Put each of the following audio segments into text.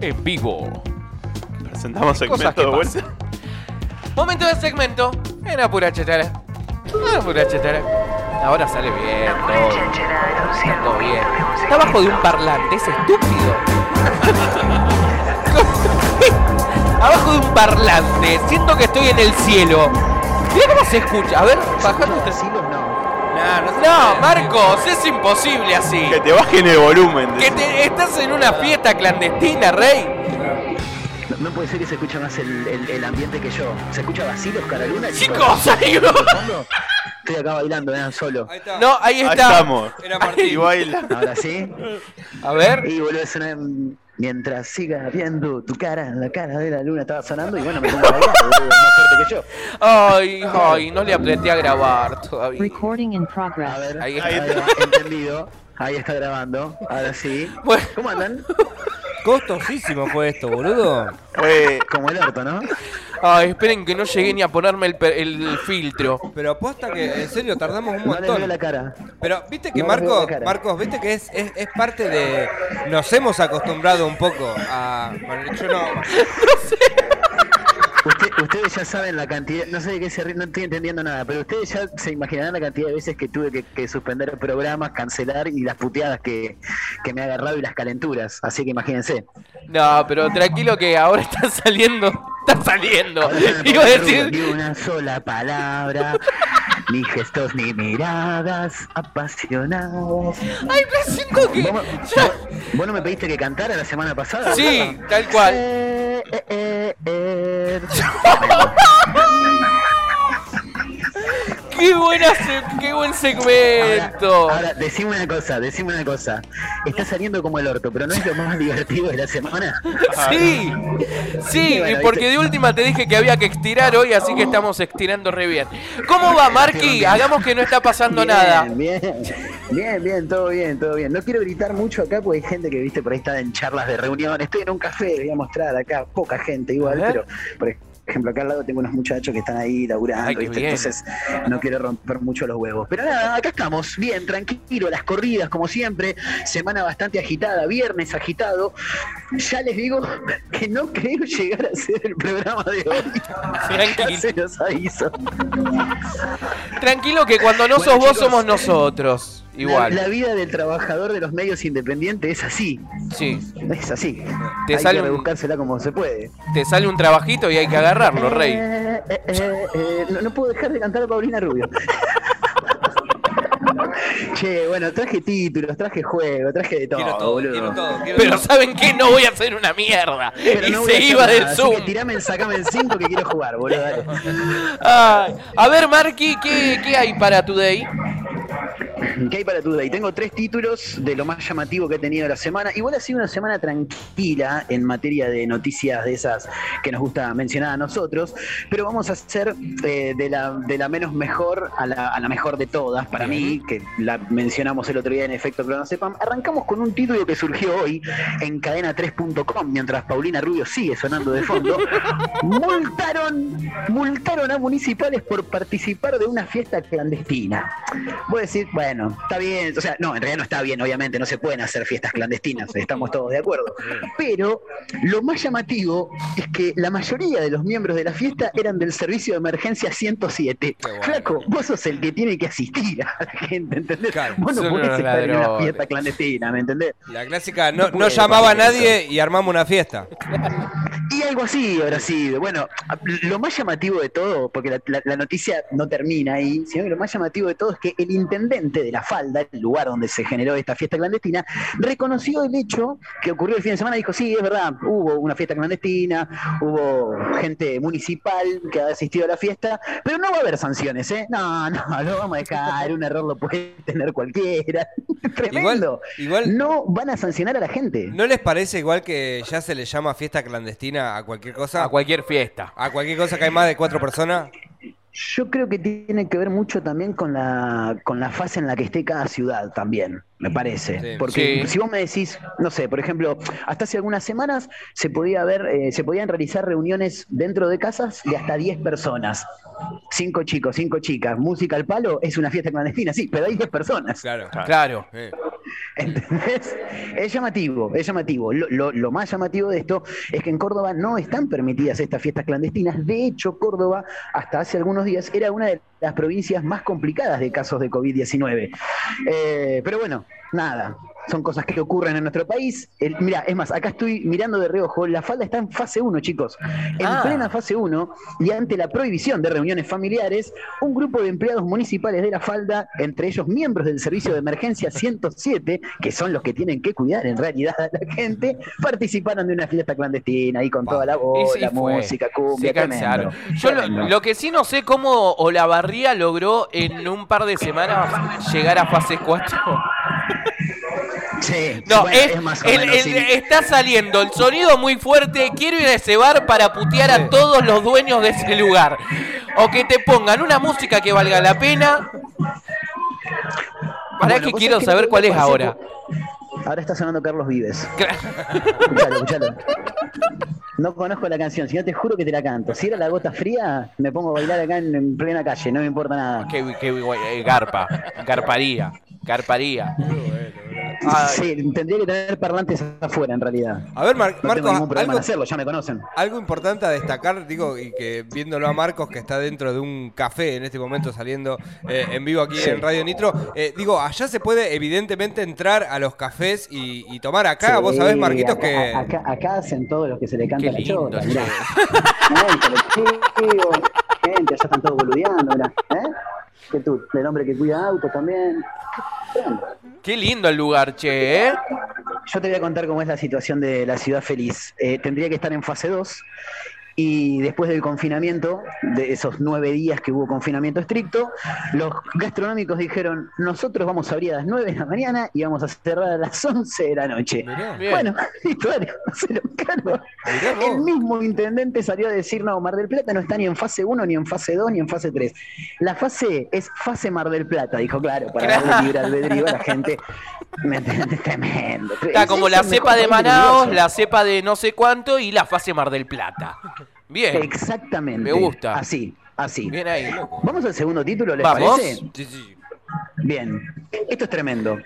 en vivo. Presentamos segmento de vuelta. Momento de segmento en Apura Chetara. Apura Chetara. Ahora sale bien, todo. Está todo bien. Está abajo de un parlante, es estúpido. abajo de un parlante, siento que estoy en el cielo. Mira cómo se escucha. A ver, bajate. No. Marcos, es imposible así. Que te bajen el volumen. Que te- estás en una fiesta clandestina, Rey. No, puede ser que se escuche más el, el- el ambiente que yo. ¿Se escucha vacío, Oscar Luna? Chicos, uno. Estoy acá bailando, vean solo. Ahí está. No, ahí Ahí está. estamos. Era Martín. Y baila. Ahora sí. A ver. Y vuelve a sonar mm, mientras siga viendo tu cara, la cara de la luna estaba sonando y bueno, me pongo a bailar, más fuerte que yo. Ay, ay, no le apreté a grabar todavía. Recording in A progress. ver, Ahí ahí está. está, entendido. Ahí está grabando. Ahora sí. Bueno. ¿Cómo andan? Costosísimo fue esto, boludo. Fue. Como el orto, ¿no? Ay, esperen que no llegué ni a ponerme el, per- el filtro. Pero aposta que en serio tardamos un No le veo montón. la cara. Pero viste que No les veo Marcos, la cara. Marcos, viste que es, es, es parte de. Nos hemos acostumbrado un poco a. Bueno, yo no. Usted- ustedes ya saben la cantidad, no sé de qué se ríen, no estoy entendiendo nada, pero ustedes ya se imaginarán la cantidad de veces que tuve que, que suspender programas, cancelar y las puteadas que, que me ha agarrado y las calenturas. Así que imagínense. No, pero tranquilo que ahora está saliendo. Está saliendo. Iba a decir. Ni una sola palabra, ni gestos ni miradas apasionadas. Ay, me siento que. ¿Vos, vos- ya- vos no me pediste que cantara la semana pasada? Sí, tal cual. Eh, eh, eh. Qué buena se- qué buen segmento. Ahora, ahora, decime una cosa, decime una cosa. Está saliendo como el orto, pero no es lo más divertido de la semana. Sí, sí, Bueno, y porque de última te dije que había que estirar hoy, así que estamos estirando re bien. ¿Cómo va, Marqui? Hagamos que no está pasando Bien, nada. Bien, bien, bien, todo bien, todo bien. No quiero gritar mucho acá porque hay gente que, viste, por ahí está en charlas de reunión. Estoy en un café, voy a mostrar acá, poca gente igual, pero por ejemplo, acá al lado tengo unos muchachos que están ahí laburando, Ay, entonces no quiero romper mucho los huevos. Pero nada, acá estamos, bien, tranquilo, las corridas como siempre, semana bastante agitada, viernes agitado. Ya les digo que no creo llegar a ser el programa de hoy. Tranquilo. Ya se los aviso. Tranquilo que cuando no Bueno, sos vos chicos, somos nosotros. La, Igual. la vida del trabajador de los medios independientes es así. Sí. Es así. Te Hay sale que un- rebuscársela como se puede. Te sale un trabajito y hay que agarrarlo, Rey. Eh, eh, eh, eh, no, no puedo dejar de cantar a Paulina Rubio. che, bueno, traje títulos, traje juego, traje de todo, Quiero todo, boludo. quiero todo. quiero Pero todo. ¿saben qué? No voy a hacer una mierda. Pero y no voy a se iba nada, del así Zoom. que tirame sacame en 5 que quiero jugar, boludo. dale. Ay, A ver, Marqui, ¿qué, ¿qué hay para Today? ¿Qué hay para tu day? Tengo tres títulos de lo más llamativo que he tenido la semana. Igual ha sido una semana tranquila en materia de noticias de esas que nos gusta mencionar a nosotros, pero vamos a hacer eh, de, la, de la menos mejor a la, a la mejor de todas, para mí, que la mencionamos el otro día en efecto, pero no sepan. Arrancamos con un título que surgió hoy en cadena3.com, mientras Paulina Rubio sigue sonando de fondo. multaron, multaron a municipales por participar de una fiesta clandestina. Voy a decir, bueno, está bien, o sea, no, en realidad no está bien, obviamente, no se pueden hacer fiestas clandestinas, estamos todos de acuerdo. Pero lo más llamativo es que la mayoría de los miembros de la fiesta eran del servicio de emergencia 107. Qué bueno. Flaco, vos sos el que tiene que asistir a la gente, ¿entendés? Claro, vos no podés estar en una fiesta clandestina, ¿me entendés? La clásica, no, No llamaba a nadie y armamos una fiesta. Y algo así habrá sido. Bueno, lo más llamativo de todo, porque la, la- la noticia no termina ahí, sino que lo más llamativo de todo es que el intendente de La Falda, el lugar donde se generó esta fiesta clandestina, reconoció el hecho que ocurrió el fin de semana y dijo, sí, es verdad, hubo una fiesta clandestina, hubo gente municipal que ha asistido a la fiesta, pero no va a haber sanciones, ¿eh? No, no, lo vamos a dejar, un error lo puede tener cualquiera. Tremendo. igual- No van a sancionar a la gente. ¿No les parece igual que ya se le llama fiesta clandestina a cualquier cosa? A cualquier fiesta. A cualquier cosa que hay más de cuatro personas. Yo creo que tiene que ver mucho también con la, con la fase en la que esté cada ciudad también, me parece. Sí. Porque Sí. si vos me decís, no sé, por ejemplo, hasta hace algunas semanas se podía ver, eh, se podían realizar reuniones dentro de casas de hasta 10 personas. Cinco chicos, cinco chicas, música al palo, es una fiesta clandestina, sí, pero hay 10 personas. Claro. Claro. ¿Entendés? Es llamativo, es llamativo. Lo, lo- lo más llamativo de esto es que en Córdoba no están permitidas estas fiestas clandestinas. De hecho, Córdoba, hasta hace algunos días, era una de las provincias más complicadas de casos de COVID-19. Eh, pero bueno, nada. Son cosas que ocurren en nuestro país. El- mira, es más, acá estoy mirando de reojo. La falda está en fase 1, chicos. En Ah. plena fase 1 y ante la prohibición de reuniones familiares, un grupo de empleados municipales de la falda, entre ellos miembros del servicio de emergencia 107, que son los que tienen que cuidar en realidad a la gente, participaron de una fiesta clandestina ahí con toda la voz, sí la fue. música, cumbia, Se cansaron. Yo lo, lo que sí no sé cómo Olavarría logró en un par de semanas llegar a fase 4. Sí, No, bueno, es, más o el- menos el- está saliendo el sonido muy fuerte. Quiero ir a ese bar para putear a todos los dueños de ese lugar. O que te pongan una música que valga la pena. Para Bueno, que quiero que saber cuál es ahora. Ahora está sonando Carlos Vives. Claro. Escuchalo, escuchalo. No conozco la canción, si no te juro que te la canto. Si era la gota fría, me pongo a bailar acá en, en plena calle, no me importa nada. Qué, qué guay, eh, garpa, garparía, garparía. Ay. Sí, tendría que tener parlantes afuera en realidad. A ver, Mar- No Marcos, algo, en hacerlo, ya me conocen. algo importante a destacar, digo, y que viéndolo a Marcos, que está dentro de un café en este momento saliendo eh, en vivo aquí Sí. en Radio Nitro, eh, digo, allá se puede evidentemente entrar a los cafés y, y tomar acá. Sí, Vos sabés, Marquitos, acá, que... Acá, acá hacen todo lo que se le canta la chota, mirá. Colectivo, gente, allá están todos boludeando, mirá. ¿Eh? Que tú, el hombre que cuida autos también. Qué lindo el lugar, che, ¿eh? Yo te voy a contar cómo es la situación de la ciudad feliz. Eh, tendría que estar en fase 2 y después del confinamiento, de esos nueve días que hubo confinamiento estricto, los gastronómicos dijeron, nosotros vamos a abrir a las 9 de la mañana y vamos a cerrar a las 11 de la noche. Mirá. Bueno, hacelo, claro. Mirá vos. El mismo intendente salió a decir, no, Mar del Plata no está ni en fase 1, ni en fase 2, ni en fase 3. La fase es fase Mar del Plata, dijo, claro, para Claro. darle libre albedrío a la gente. ¿Me entiendes? Tremendo. Está Es- como la cepa de Manaos, la cepa de no sé cuánto y la fase Mar del Plata. Bien, Exactamente. Me gusta. Así, así. bien ahí. Vamos al segundo título, ¿les Vamos. parece? Sí, sí. Bien, esto es tremendo.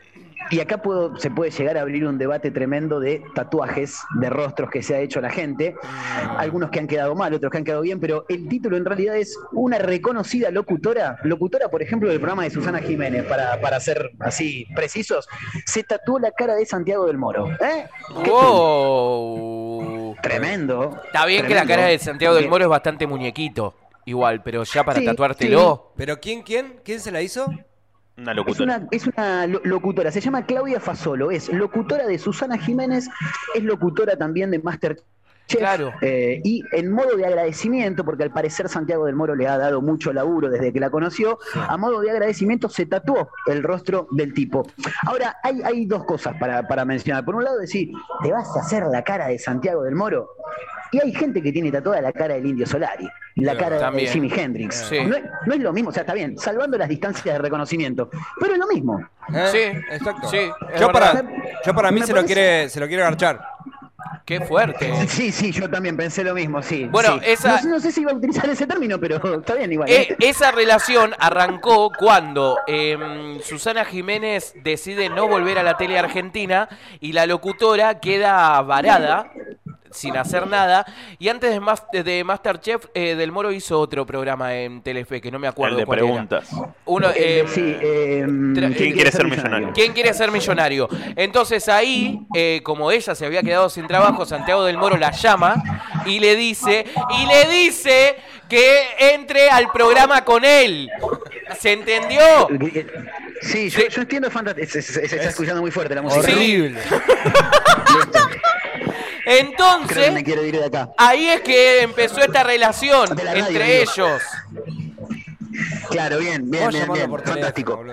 Y acá puedo, se puede llegar a abrir un debate tremendo de tatuajes, de rostros que se ha hecho la gente. Algunos que han quedado mal, otros que han quedado bien, pero el título en realidad es una reconocida locutora, locutora, por ejemplo, del programa de Susana Jiménez, para, para ser así precisos, se tatuó la cara de Santiago del Moro. ¿Eh? ¿Qué Wow. Tremendo. Está bien que la cara de Santiago del Bien. Moro es bastante muñequito. Igual, pero ya para Sí, tatuártelo. ¿Pero quién, quién? ¿Quién se la hizo? Una Es una, es una lo- locutora, se llama Claudia Fasolo, es locutora de Susana Jiménez, es locutora también de Masterchef. Claro. eh, y en modo de agradecimiento, porque al parecer Santiago del Moro le ha dado mucho laburo desde que la conoció, a modo de agradecimiento se tatuó el rostro del tipo. Ahora, hay, hay dos cosas para, para mencionar. Por un lado, decir, ¿te vas a hacer la cara de Santiago del Moro? Y hay gente que tiene tatuada la cara del Indio Solari, la cara también. de Jimi Hendrix. Sí. No, es, no es lo mismo, o sea, está bien, salvando las distancias de reconocimiento, pero es lo mismo. ¿Eh? Sí, exacto. sí, yo, para, yo para mí se lo quiere, se lo quiere garchar. Qué fuerte. Sí, sí, yo también pensé lo mismo, sí. Bueno, sí. esa- No, no sé si iba a utilizar ese término, pero está bien igual. Eh, ¿eh? esa relación arrancó cuando em, Susana Jiménez decide no volver a la tele argentina y la locutora queda varada sin hacer nada y antes de, Mas- de Masterchef eh, Del Moro hizo otro programa en Telefe que no me acuerdo El de cuál era. preguntas. Uno, Eh, em, sí, eh, tra- ¿Quién quiere ser millonario? ¿Quién quiere ser millonario? Entonces ahí, eh, como ella se había quedado sin trabajo, Santiago del Moro la llama y le dice, y le dice que entre al programa con él. ¿Se entendió? Sí, yo, Sí. yo entiendo fantástico. Se, se- se está escuchando muy fuerte la música. Horrible. Entonces, quiero ir de acá. ahí es que empezó esta relación radio, entre ellos. Claro, bien, bien, bien, bien. Fantástico.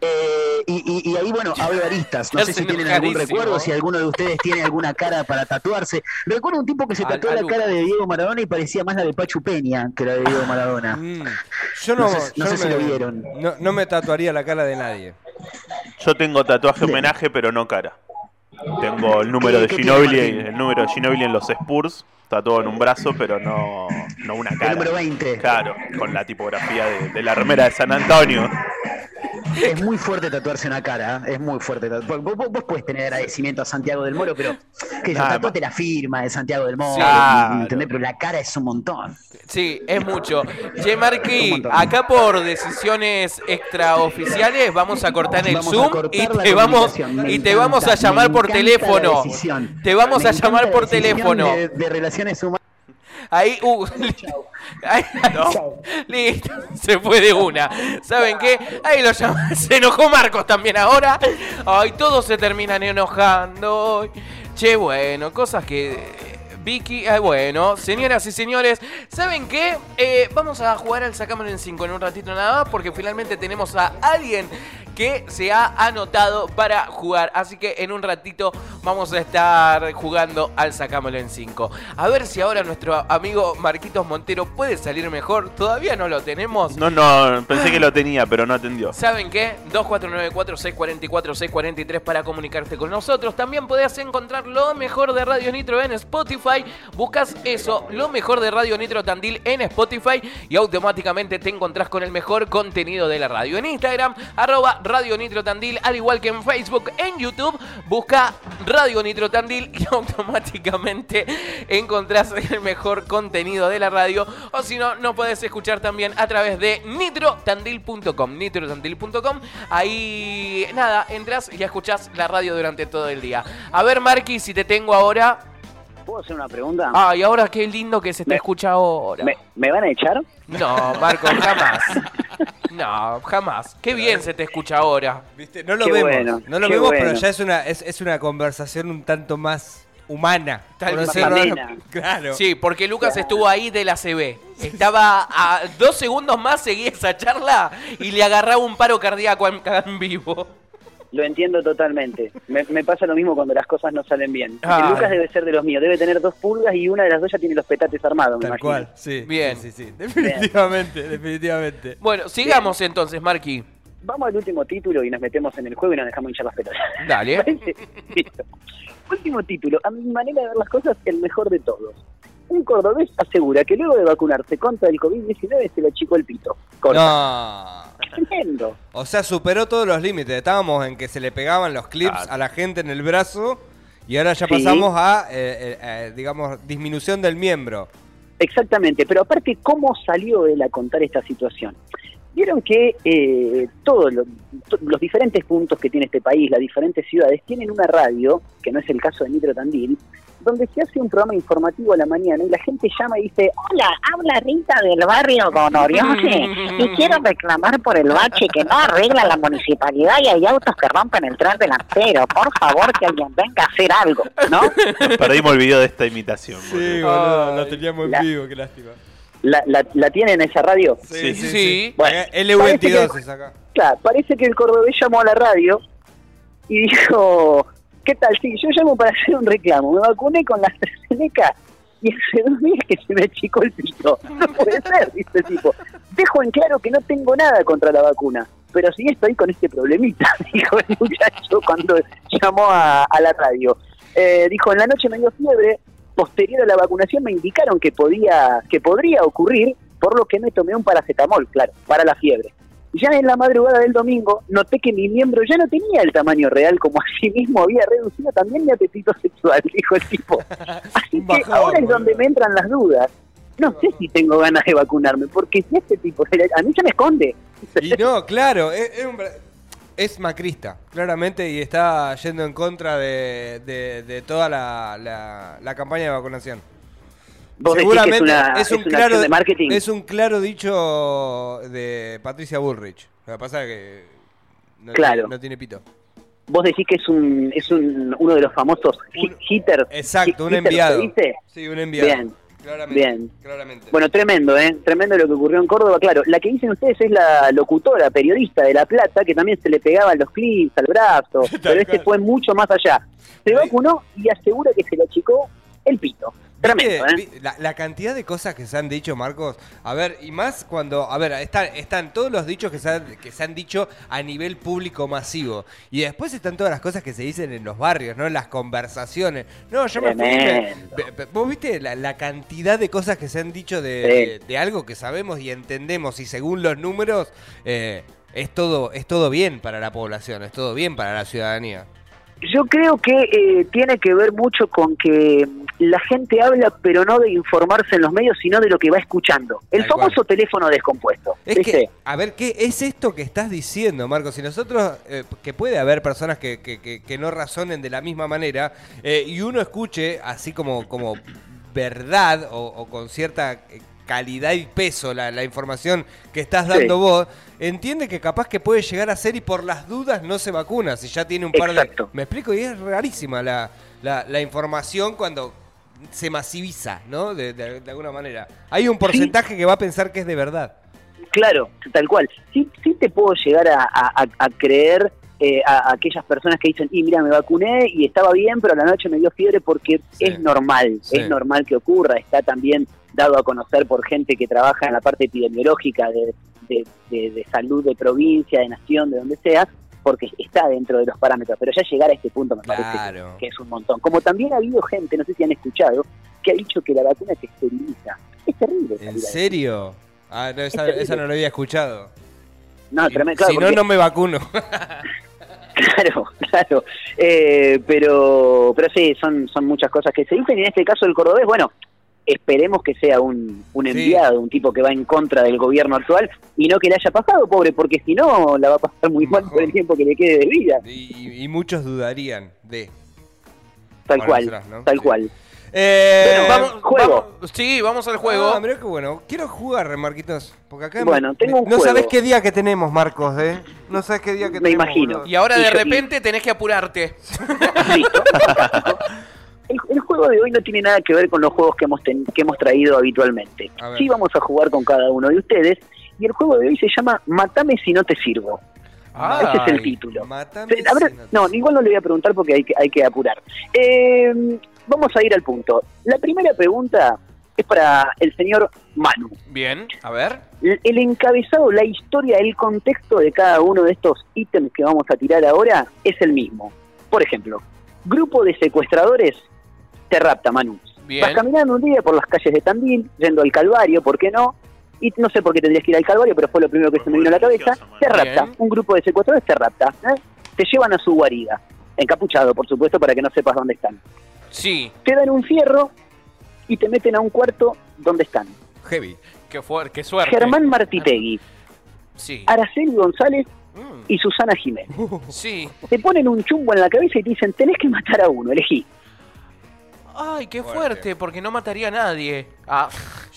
Eh, y, y- y ahí, bueno, hablo de aristas. No sé si tienen algún recuerdo, si alguno de ustedes tiene alguna cara para tatuarse. Recuerdo un tipo que se Al- tatuó la cara de Diego Maradona y parecía más la de Pachu Peña que la de Diego Maradona. Mm. Yo no, No sé- no yo sé si me- lo vieron. No, no me tatuaría la cara de nadie. Yo tengo tatuaje homenaje, pero no cara. Tengo el número ¿Qué- de qué tiene Ginobili, Martín? el número de Ginobili en los Spurs, tatuado en un brazo, pero no, no una cara. El número 20. Claro, con la tipografía de, de la remera de San Antonio. Es muy fuerte tatuarse una cara, ¿eh? es muy fuerte. Vos, vos, vos podés tener agradecimiento a Santiago del Moro, pero que yo, tatuate la firma de Santiago del Moro, Claro. ¿entendés? Pero la cara es un montón. Sí, es mucho. Che, acá por decisiones extraoficiales vamos a cortar el Vamos Zoom cortar y te vamos y te vamos a llamar por teléfono. Te vamos Me a llamar por teléfono. De, de relaciones humanas. Ahí, uh, ahí- listo, se fue de una. ¿Saben qué? Ahí lo llaman, se enojó Marcos también ahora. Ay, todos se terminan enojando. Che, bueno, cosas que... Vicky, ay, bueno, señoras y señores, ¿saben qué? Eh, vamos a jugar al Sacámoslo en 5 en un ratito nada más porque finalmente tenemos a alguien que se ha anotado para jugar. Así que en un ratito vamos a estar jugando al Sacámoslo en 5. A ver si ahora nuestro amigo Marquitos Montero puede salir mejor. Todavía no lo tenemos. No, no, pensé que lo tenía, pero no atendió. ¿Saben qué? 2494-644-643 para comunicarte con nosotros. También podés encontrar lo mejor de Radio Nitro en Spotify. Buscas eso, lo mejor de Radio Nitro Tandil en Spotify y automáticamente te encontrás con el mejor contenido de la radio. En Instagram, arroba Radio Nitro Tandil, al igual que en Facebook, en YouTube, busca Radio Nitro Tandil y automáticamente encontrás el mejor contenido de la radio. O si no, nos podés escuchar también a través de nitrotandil.com. Nitrotandil.com. Ahí, nada, entras y escuchás la radio durante todo el día. A ver, Marqui, si te tengo ahora. ¿Puedo hacer una pregunta? Ay, ahora qué lindo que se te Me- escucha ahora. ¿Me, me van a echar? No, Marco, jamás. No, jamás. Qué bien se te escucha ahora. ¿Viste? No lo Qué vemos, bueno, no lo vemos, pero ya es una, es, es una conversación un tanto más humana. Tal vez. Claro. Sí, porque Lucas estuvo ahí de la CB. Estaba a dos segundos más, seguía esa charla y le agarraba un paro cardíaco en, en vivo. Lo entiendo totalmente. Me, me pasa lo mismo cuando las cosas no salen bien. El Lucas debe ser de los míos. Debe tener dos pulgas y una de las dos ya tiene los petates armados, me Tal imagino. cual, sí. Bien. Sí, sí, sí. Definitivamente, definitivamente. Bueno, sigamos entonces, Marqui. Vamos al último título y nos metemos en el juego y nos dejamos hinchar las pelotas. Dale. Último título. A mi manera de ver las cosas, el mejor de todos. Un cordobés asegura que luego de vacunarse contra el COVID-19 se le achicó el pito. Corta. No. Tremendo. O sea, superó todos los límites. Estábamos en que se le pegaban los clips Claro. a la gente en el brazo y ahora ya Sí. pasamos a, eh, eh, eh, digamos, disminución del miembro. Exactamente, pero aparte, ¿cómo salió él a contar esta situación? Vieron que eh, todos lo- to- los diferentes puntos que tiene este país, las diferentes ciudades, tienen una radio, que no es el caso de Nitro Tandil, donde se hace un programa informativo a la mañana y la gente llama y dice, Hola, habla Rita del barrio Gonoriosi y quiero reclamar por el bache que no arregla la municipalidad y hay autos que rompen el tren delantero. Por favor, que alguien venga a hacer algo, ¿no? Perdimos el video de esta imitación. boludo. boludo, lo teníamos en La- vivo, qué lástima. ¿la, la, la tienen esa radio? Sí, sí, sí. Bueno, Eh, L22 parece que- es acá. Claro, parece que el cordobés llamó a la radio y dijo, ¿qué tal? Sí, yo llamo para hacer un reclamo. Me vacuné con la AstraZeneca y hace dos días que se me achicó el pito. No puede ser, dice el tipo. Dejo en claro que no tengo nada contra la vacuna, pero sí estoy con este problemita, dijo el muchacho cuando llamó a, la radio. Eh, dijo, en la noche me dio fiebre, posterior a la vacunación me indicaron que podía que podría ocurrir, por lo que me tomé un paracetamol, claro, para la fiebre. Ya en la madrugada del domingo noté que mi miembro ya no tenía el tamaño real, como asimismo había reducido también mi apetito sexual, dijo el tipo. Así que ahora es donde me entran las dudas. No sé si tengo ganas de vacunarme, porque si este tipo, a mí se me esconde. Y no, claro, es, es un ver- es macrista, claramente, y está yendo en contra de, de- de toda la, la- la campaña de vacunación. Vos decís que es una, es un una claro de marketing. es un claro dicho de Patricia Bullrich. Lo que pasa es que no, Claro. tiene, no tiene pito. Vos decís que es un, es un, uno de los famosos Un- hitters. Exacto, un hitters, enviado. ¿se dice? Sí, un enviado. Bien, Claramente. bien. Claramente. Bueno, tremendo, ¿eh? Tremendo lo que ocurrió en Córdoba. Claro, la que dicen ustedes es la locutora, periodista de La Plata, que también se le pegaban los clips al brazo, pero este fue mucho más allá. Se vacunó y asegura que se le achicó el pito. Tremendo, ¿eh? La, la cantidad de cosas que se han dicho, Marcos. A ver, y más cuando. A ver, están, están todos los dichos que se, han, que se han dicho a nivel público masivo. Y después están todas las cosas que se dicen en los barrios, ¿no? Las conversaciones. No, yo me fui. ¿Vos viste la, la cantidad de cosas que se han dicho de, Sí. de- de algo que sabemos y entendemos? Y según los números, eh, es todo, es todo bien para la población, es todo bien para la ciudadanía. Yo creo que eh, tiene que ver mucho con que la gente habla, pero no de informarse en los medios, sino de lo que va escuchando. El famoso cual. teléfono descompuesto. Es ¿viste? que, a ver, ¿qué es esto que estás diciendo, Marcos? Si nosotros, eh, que puede haber personas que, que- que- que no razonen de la misma manera, eh, y uno escuche así como, como verdad o, o con cierta eh, calidad y peso la, la información que estás dando Sí. vos, entiende que capaz que puede llegar a ser y por las dudas no se vacuna, si ya tiene un par Exacto. de... Me explico, y es rarísima la, la, la información cuando se masiviza, ¿no? De, de- de alguna manera. Hay un porcentaje que va a pensar que es de verdad. Claro, tal cual. Sí, sí te puedo llegar a, a- a- a creer eh, a, a aquellas personas que dicen, y mira, me vacuné y estaba bien, pero a la noche me dio fiebre porque Sí. es normal, Sí. es normal que ocurra. Está también dado a conocer por gente que trabaja en la parte epidemiológica de, de- de- de salud de provincia, de nación, de donde sea, porque está dentro de los parámetros. Pero ya llegar a este punto me parece Claro. que, que es un montón. Como también ha habido gente, no sé si han escuchado, que ha dicho que la vacuna te esteriliza. Es terrible. ¿En serio? Ah, no, esa, Es esa no lo había escuchado. No, Si- tremendo. claro, si no, porque- no me vacuno. Claro, claro. Eh, pero, pero sí, son, son muchas cosas que se dicen y en este caso el cordobés, bueno, esperemos que sea un, un Sí. enviado, un tipo que va en contra del gobierno actual y no que le haya pasado, pobre, porque si no la va a pasar muy mal por el tiempo que le quede de vida. y, y muchos dudarían de. Tal Bueno, cual, ¿no? tal Sí. cual. Eh, Bueno, Vamos, juego. vamos- sí, vamos al juego. Ah, mirá qué bueno. Quiero jugar, Marquitos. Porque acá Bueno, tengo un no juego. sabes qué día que tenemos, Marcos, ¿eh? No sabes qué día que Me tenemos. imagino. boludo. y ahora Y de yo- repente tenés que apurarte. Listo. El, el juego de hoy no tiene nada que ver con los juegos que hemos, ten- que hemos traído habitualmente. Sí vamos a jugar con cada uno de ustedes y el juego de hoy se llama Matame si no te sirvo. Ese es el Ay. título. Mátame A ver, si no te- no, igual no le voy a preguntar porque hay que, hay que apurar. Eh, vamos a ir al punto. La primera pregunta es para el señor Manu. Bien, a ver. El el encabezado, la historia, el contexto de cada uno de estos ítems que vamos a tirar ahora es el mismo. Por ejemplo, grupo de secuestradores te rapta, Manu. Bien. Vas caminando un día por las calles de Tandil, yendo al Calvario, ¿por qué no? Y no sé por qué tendrías que ir al Calvario, pero fue lo primero que se me vino a la cabeza. Te rapta. Bien. Un grupo de secuestradores te rapta. ¿eh? Te llevan a su guarida. Encapuchado, por supuesto, para que no sepas dónde están. Sí, Te dan un fierro y te meten a un cuarto donde están. Heavy. qué, fuerte, qué suerte. Germán Martitegui, Sí. Araceli González Mm, y Susana Jiménez. sí. Te ponen un chumbo en la cabeza y te dicen, tenés que matar a uno, elegí. Ay, qué Fuerte. fuerte, porque no mataría a nadie. Ah,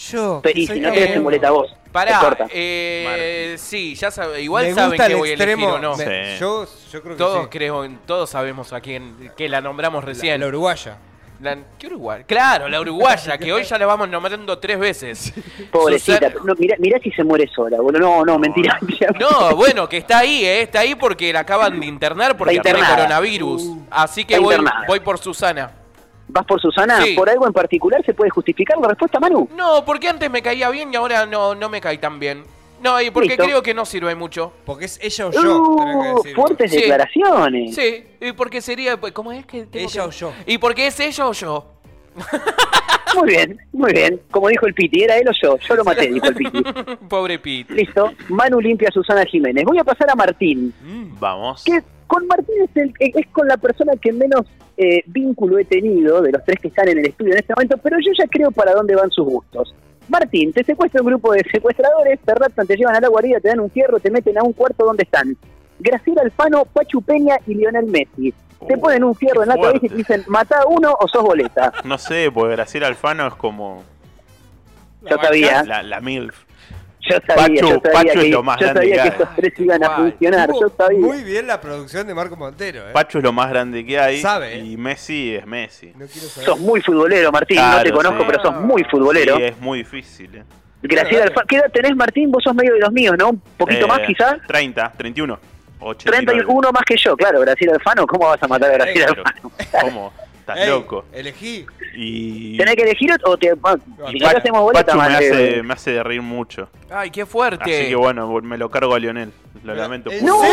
Yo. Pero, y si no tenés en boleta vos, pará. corta. Eh, sí, ya sabe, igual me saben que el voy a elegir o no. me- Sí. yo, yo creo que Todos sí. creo, todos sabemos a quién, que la nombramos La, recién. la uruguaya. La- ¿Qué Uruguay? Claro, la uruguaya, que hoy ya la vamos nombrando tres veces. Pobrecita, Susana- no, mirá, mirá si se muere sola, boludo. No, no, mentira. No, bueno, que está ahí, ¿eh? Está ahí porque la acaban de internar porque tiene coronavirus. Así que voy, voy por Susana. ¿Vas por Susana? Sí. ¿Por algo en particular se puede justificar la respuesta, Manu? No, porque antes me caía bien y ahora no, no me cae tan bien. No, y porque Listo. creo que no sirve mucho. Porque es ella o yo. que Uh, fuertes Sí. declaraciones. Sí, y porque sería. pues, ¿Cómo es que.? tengo Ella que- o yo. Y porque es ella o yo. Muy bien, muy bien. Como dijo el Piti, ¿era él o yo? Yo lo maté, dijo el Piti. Pobre Pete. Listo. Manu limpia a Susana Jiménez. Voy a pasar a Martín. Mm. Vamos. que con Martín es, el- es con la persona que menos eh, vínculo he tenido de los tres que están en el estudio en este momento, pero yo ya creo para dónde van sus gustos. Martín, te secuestra un grupo de secuestradores, te raptan, te llevan a la guarida, te dan un fierro, te meten a un cuarto donde están. Graciela Alfano, Pachu Peña y Lionel Messi. Te ponen un fierro en la cabeza y te dicen, mata a uno o sos boleta. No sé, porque Graciela Alfano es como Yo sabía, la, la MILF. Yo sabía, Pachu- yo sabía, Pachu es que, lo más yo grande sabía que que hay. estos tres iban a funcionar, yo sabía. Muy bien la producción de Marco Montero, ¿eh? Pachu es lo más grande que hay. Sabe, ¿eh? Y Messi es Messi. No saber. Sos muy futbolero, Martín, no te Claro, conozco, sí. pero sos muy futbolero. Sí, es muy difícil. ¿eh? Graciela. ¿Qué edad tenés, Martín? Vos sos medio de los míos, ¿no? Un poquito Eh, más, quizás. 30, 31. 89. 31 más que yo, claro, Graciela Alfano. ¿Cómo vas a matar a Graciela Alfano? ¿Cómo? Estás Ey, loco. Elegí. Y. ¿Tenés que elegir o te.? bueno, si no hacemos boleta, me hace, me hace reír mucho. Ay, qué fuerte. Así que bueno, me lo cargo a Lionel. Lo lamento. ¿En serio? ¡No!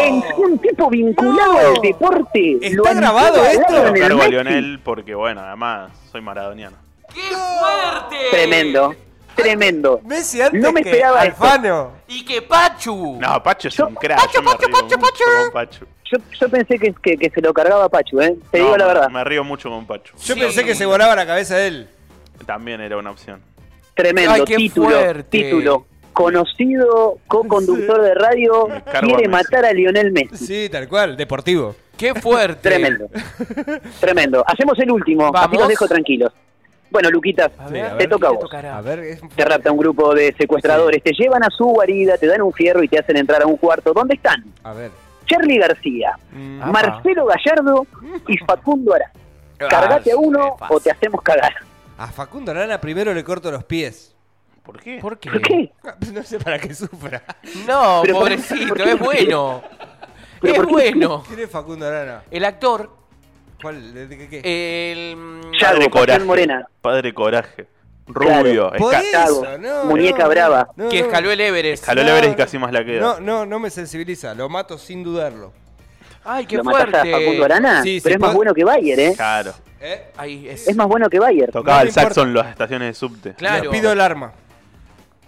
En un tipo vinculado No. al deporte. ¿Está lo grabado esto? lado Lo cargo a. Lionel porque, bueno, además soy maradoniano. ¡Qué fuerte! Tremendo. Tremendo. Messi antes No me que esperaba esto. Alfano. Y que Pachu. No, Pacho es Yo- un crack. me río mucho con Pacho. Yo, yo pensé que, que, que se lo cargaba Pachu, ¿eh? Te No, digo la verdad. Me río mucho con Pacho. Yo Sí. pensé que se volaba la cabeza de él. También era una opción. Tremendo Ay, qué título. fuerte. Título. Conocido co-conductor de radio quiere a matar a Lionel Messi. Sí, tal cual, deportivo. Qué fuerte. Tremendo. Tremendo. Hacemos el último. Así Vamos. los dejo tranquilos. Bueno, Luquitas, ver, te ver, toca a ¿qué vos. A ver, es Te rapta un grupo de secuestradores, te llevan a su guarida, te dan un fierro y te hacen entrar a un cuarto. ¿Dónde están? A ver. Charlie García, Mm. Marcelo Gallardo y Facundo Ará. Ah, Cargate a uno o te hacemos cagar. A Facundo Arana primero le corto los pies. ¿Por qué? ¿Por qué? ¿Por qué? No sé para qué sufra. No, pobrecito, ¿por qué? es bueno. Pero Es bueno. ¿Quién es Facundo Arana? El actor, ¿Cuál? ¿De qué? qué? el... Ya. Padre Coraje. Morena. Padre Coraje. Claro. Rubio. No. Muñeca no, brava. no, que escaló el Everest. Escaló el No, Everest y casi más la queda. No, no, no me sensibiliza. Lo mato sin dudarlo. Ay, qué ¿Lo matás a fuerte. Facundo Arana? Sí, sí, Pero es más bueno que Bayer, ¿eh? Claro. ¿Eh? Es... Es más bueno que Bayer. Tocaba No el me importa. saxo en las estaciones de subte. Claro. Les pido el arma.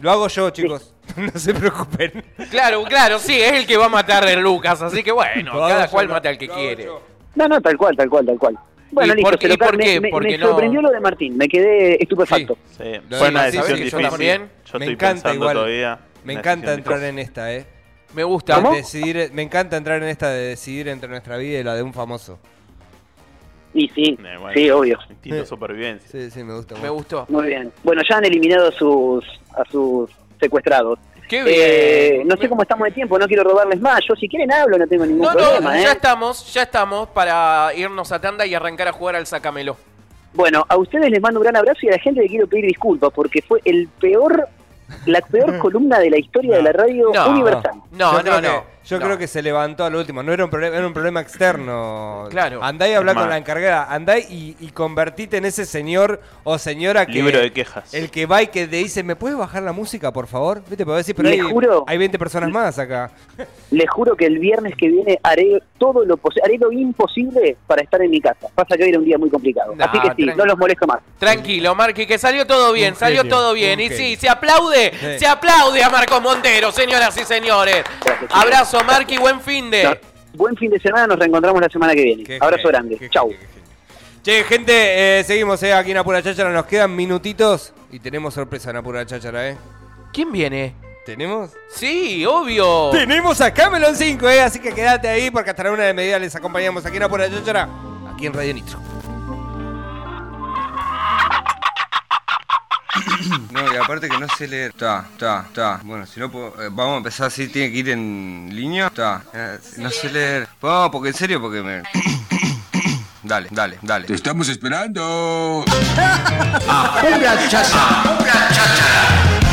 Lo hago yo, chicos. no se preocupen. Claro, claro, sí, es el que va a matar a Lucas, así que bueno, cada cual mata al que quiere. yo. No, no, tal cual, tal cual, tal cual. Bueno, ¿Y listo, por y por me- qué? Me, Porque me no- sorprendió lo de Martín, me quedé estupefacto. Sí, Lo fue una decisión sí, yo difícil. también. Yo Me estoy encanta pensando igual. todavía. Me encanta entrar difícil. en esta, eh. Me gusta. ¿Cómo? Decidir, me encanta entrar en esta de decidir entre nuestra vida y la de un famoso. Y sí, Eh, bueno, sí, obvio. Instinto Sí. supervivencia. Sí, sí, me gusta. Me gustó. Muy bien. Bueno, ya han eliminado a sus, a sus secuestrados. Qué bien. Eh, no sé cómo estamos de tiempo, no quiero robarles más. Yo si quieren hablo, no tengo ningún No, no, problema, ¿eh? ya estamos, ya estamos para irnos a tanda y arrancar a jugar al Sacamelo. Bueno, a ustedes les mando un gran abrazo y a la gente le quiero pedir disculpas porque fue el peor, la peor columna de la historia de la radio No, universal. No, no, no. Yo no. creo que se levantó al último. No era un problema, era un problema externo. Claro. Andá y más. con la encargada. Andá y, y convertite en ese señor o señora que. Libro de quejas. El que va y que te dice, ¿me puedes bajar la música, por favor? Viste, puedo decir, pero Le hay, juro. hay 20 personas más acá. Les juro que el viernes que viene haré todo lo posible, haré lo imposible para estar en mi casa. Pasa que hoy era un día muy complicado. Nah, Así que sí, no los molesto más. Tranquilo, Marqui, que salió todo bien, Un salió genio, todo bien. Y sí, se aplaude, Sí. se aplaude a Marcos Montero, señoras y señores. Gracias, chicos. Abrazo, Marqui, buen fin de. No, buen fin de semana, nos reencontramos la semana que viene. Qué Abrazo grande. qué Chau. qué. Che, gente, eh, seguimos eh, aquí en Apura Cháchara. Nos quedan minutitos y tenemos sorpresa en Apura Cháchara, ¿eh? ¿Quién viene? ¿Tenemos? Sí, obvio. Tenemos a Camelon 5, ¿eh? Así que quédate ahí porque hasta la una de media les acompañamos aquí en Apura Cháchara, aquí en Radio Nitro. No, y aparte que no sé leer. Está, está, está. Bueno, si no puedo. eh, vamos a empezar así, tiene que ir en línea. Está. eh, no sé leer. No, porque en serio, porque me. dale, dale, dale. Te estamos esperando. Apura Chacha.